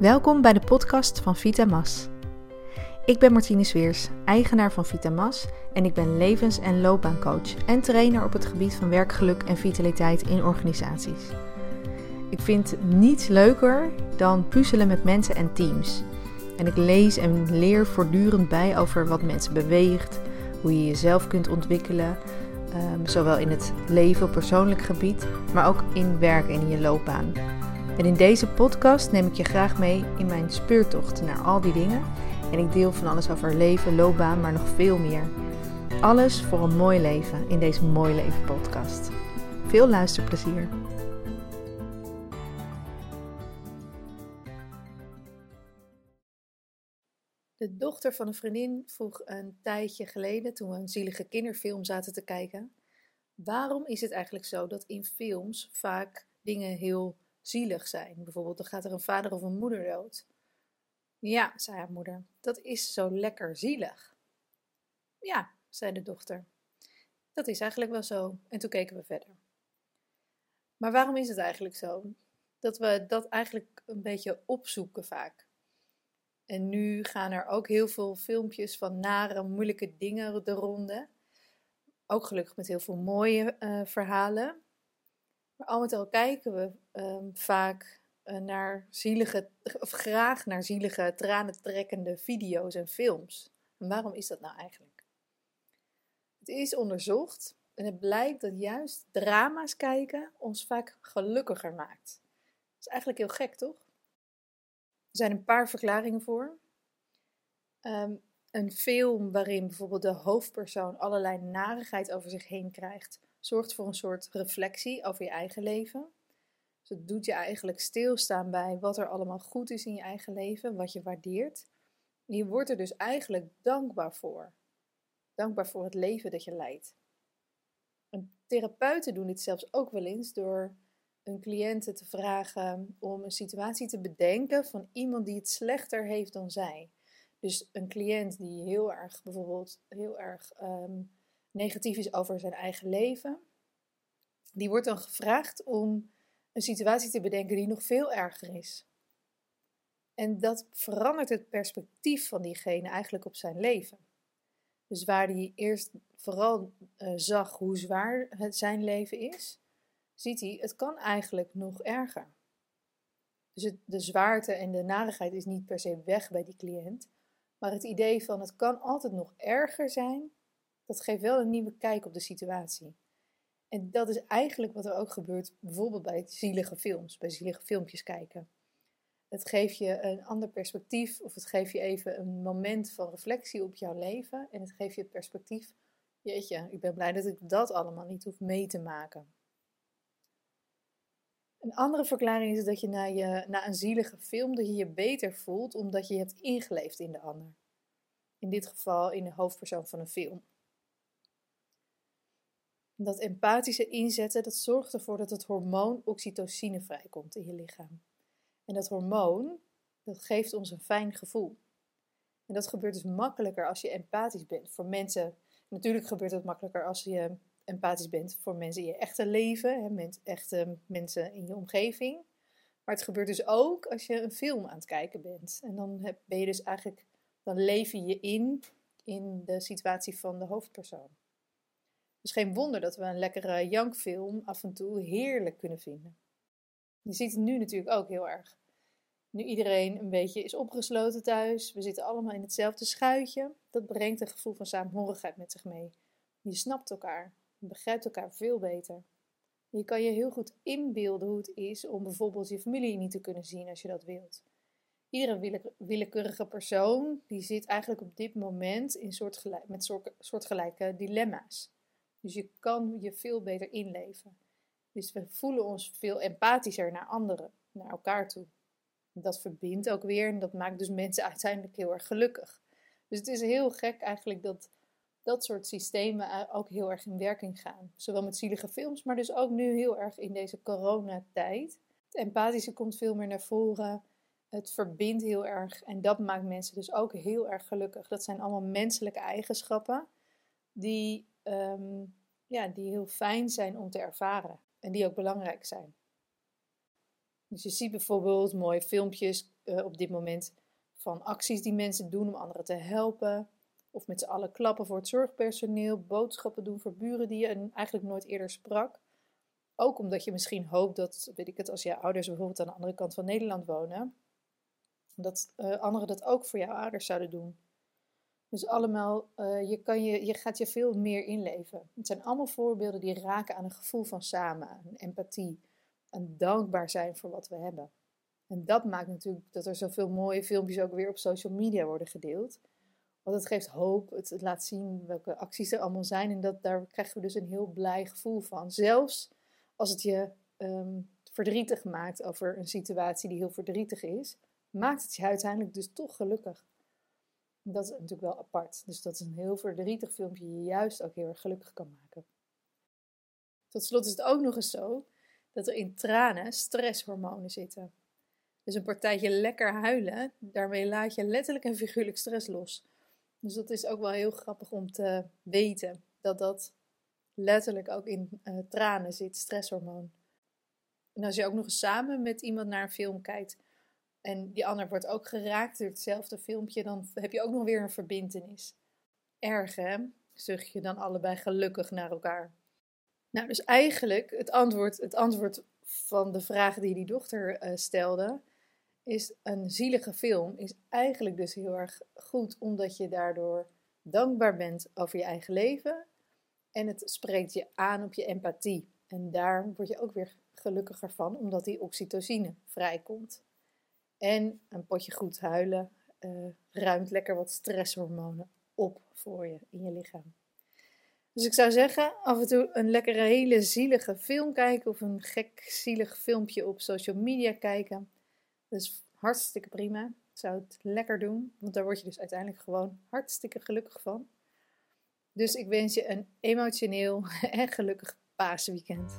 Welkom bij de podcast van Vitamas. Ik ben Martine Sweers, eigenaar van Vitamas en ik ben levens- en loopbaancoach en trainer op het gebied van werkgeluk en vitaliteit in organisaties. Ik vind niets leuker dan puzzelen met mensen en teams. En ik lees en leer voortdurend bij over wat mensen beweegt, hoe je jezelf kunt ontwikkelen, ehm, zowel in het leven op persoonlijk gebied, maar ook in werk en in je loopbaan. En in deze podcast neem ik je graag mee in mijn speurtocht naar al die dingen. En ik deel van alles over leven, loopbaan, maar nog veel meer. Alles voor een mooi leven in deze Mooi Leven podcast. Veel luisterplezier. De dochter van een vriendin vroeg een tijdje geleden, toen we een zielige kinderfilm zaten te kijken, waarom is het eigenlijk zo dat in films vaak dingen heel zielig zijn. Bijvoorbeeld, dan gaat er een vader of een moeder dood. Ja, zei haar moeder, dat is zo lekker zielig. Ja, zei de dochter. Dat is eigenlijk wel zo. En toen keken we verder. Maar waarom is het eigenlijk zo? Dat we dat eigenlijk een beetje opzoeken vaak. En nu gaan er ook heel veel filmpjes van nare, moeilijke dingen de ronde. Ook gelukkig met heel veel mooie uh, verhalen. Maar al met al kijken we um, vaak uh, naar zielige, of graag naar zielige, tranentrekkende video's en films. En waarom is dat nou eigenlijk? Het is onderzocht en het blijkt dat juist drama's kijken ons vaak gelukkiger maakt. Dat is eigenlijk heel gek, toch? Er zijn een paar verklaringen voor. Um, een film waarin bijvoorbeeld de hoofdpersoon allerlei narigheid over zich heen krijgt, zorgt voor een soort reflectie over je eigen leven. Dus het doet je eigenlijk stilstaan bij wat er allemaal goed is in je eigen leven, wat je waardeert. Je wordt er dus eigenlijk dankbaar voor. Dankbaar voor het leven dat je leidt. En therapeuten doen dit zelfs ook wel eens door een cliënte te vragen om een situatie te bedenken van iemand die het slechter heeft dan zij. Dus een cliënt die heel erg bijvoorbeeld heel erg ehm, negatief is over zijn eigen leven, die wordt dan gevraagd om een situatie te bedenken die nog veel erger is. En dat verandert het perspectief van diegene eigenlijk op zijn leven. Dus waar hij eerst vooral uh, zag hoe zwaar het zijn leven is, ziet hij, het kan eigenlijk nog erger. Dus de zwaarte en de narigheid is niet per se weg bij die cliënt, maar het idee van het kan altijd nog erger zijn, dat geeft wel een nieuwe kijk op de situatie. En dat is eigenlijk wat er ook gebeurt, bijvoorbeeld bij zielige films, bij zielige filmpjes kijken. Het geeft je een ander perspectief, of het geeft je even een moment van reflectie op jouw leven. En het geeft je het perspectief, jeetje, ik ben blij dat ik dat allemaal niet hoef mee te maken. Een andere verklaring is dat je na, je na een zielige film dat je je beter voelt omdat je hebt ingeleefd in de ander. In dit geval in de hoofdpersoon van een film. Dat empathische inzetten, dat zorgt ervoor dat het hormoon oxytocine vrijkomt in je lichaam. En dat hormoon, dat geeft ons een fijn gevoel. En dat gebeurt dus makkelijker als je empathisch bent. Voor mensen, natuurlijk gebeurt het makkelijker als je empathisch bent voor mensen in je echte leven, met echte mensen in je omgeving. Maar het gebeurt dus ook als je een film aan het kijken bent. En dan heb, ben je dus eigenlijk, dan leef je je in, in de situatie van de hoofdpersoon. Dus geen wonder dat we een lekkere jankfilm af en toe heerlijk kunnen vinden. Je ziet het nu natuurlijk ook heel erg. Nu iedereen een beetje is opgesloten thuis, we zitten allemaal in hetzelfde schuitje, dat brengt een gevoel van saamhorigheid met zich mee. Je snapt elkaar, je begrijpt elkaar veel beter. Je kan je heel goed inbeelden hoe het is om bijvoorbeeld je familie niet te kunnen zien als je dat wilt. Iedere willekeurige persoon die zit eigenlijk op dit moment in soortgelijk, met soortgelijke dilemma's. Dus je kan je veel beter inleven. Dus we voelen ons veel empathischer naar anderen, naar elkaar toe. Dat verbindt ook weer en dat maakt dus mensen uiteindelijk heel erg gelukkig. Dus het is heel gek eigenlijk dat dat soort systemen ook heel erg in werking gaan. Zowel met zielige films, maar dus ook nu heel erg in deze coronatijd. Het empathische komt veel meer naar voren. Het verbindt heel erg en dat maakt mensen dus ook heel erg gelukkig. Dat zijn allemaal menselijke eigenschappen die, ehm, ja, die heel fijn zijn om te ervaren en die ook belangrijk zijn. Dus je ziet bijvoorbeeld mooie filmpjes uh, op dit moment van acties die mensen doen om anderen te helpen. Of met z'n allen klappen voor het zorgpersoneel, boodschappen doen voor buren die je eigenlijk nooit eerder sprak. Ook omdat je misschien hoopt dat, weet ik het, als je ouders bijvoorbeeld aan de andere kant van Nederland wonen, dat uh, anderen dat ook voor jouw ouders zouden doen. Dus allemaal, uh, je, kan je, je gaat je veel meer inleven. Het zijn allemaal voorbeelden die raken aan een gevoel van samen, een empathie, en dankbaar zijn voor wat we hebben. En dat maakt natuurlijk dat er zoveel mooie filmpjes ook weer op social media worden gedeeld. Want het geeft hoop, het, laat zien welke acties er allemaal zijn. En dat, daar krijgen we dus een heel blij gevoel van. Zelfs als het je um, verdrietig maakt over een situatie die heel verdrietig is, maakt het je uiteindelijk dus toch gelukkig. Dat is natuurlijk wel apart. Dus dat is een heel verdrietig filmpje je juist ook heel erg gelukkig kan maken. Tot slot is het ook nog eens zo dat er in tranen stresshormonen zitten. Dus een partijtje lekker huilen, daarmee laat je letterlijk en figuurlijk stress los. Dus dat is ook wel heel grappig om te weten dat dat letterlijk ook in uh, tranen zit, stresshormoon. En als je ook nog eens samen met iemand naar een film kijkt en die ander wordt ook geraakt door hetzelfde filmpje, dan heb je ook nog weer een verbindenis. Erg hè? Zucht je dan allebei gelukkig naar elkaar. Nou, dus eigenlijk het antwoord, het antwoord van de vraag die die dochter uh, stelde, is een zielige film is eigenlijk dus heel erg goed omdat je daardoor dankbaar bent over je eigen leven en het spreekt je aan op je empathie. En daar word je ook weer gelukkiger van omdat die oxytocine vrijkomt. En een potje goed huilen uh, ruimt lekker wat stresshormonen op voor je in je lichaam. Dus ik zou zeggen, af en toe een lekkere, hele zielige film kijken of een gek, zielig filmpje op social media kijken. Dat is hartstikke prima. Ik zou het lekker doen, want daar word je dus uiteindelijk gewoon hartstikke gelukkig van. Dus ik wens je een emotioneel en gelukkig paasweekend.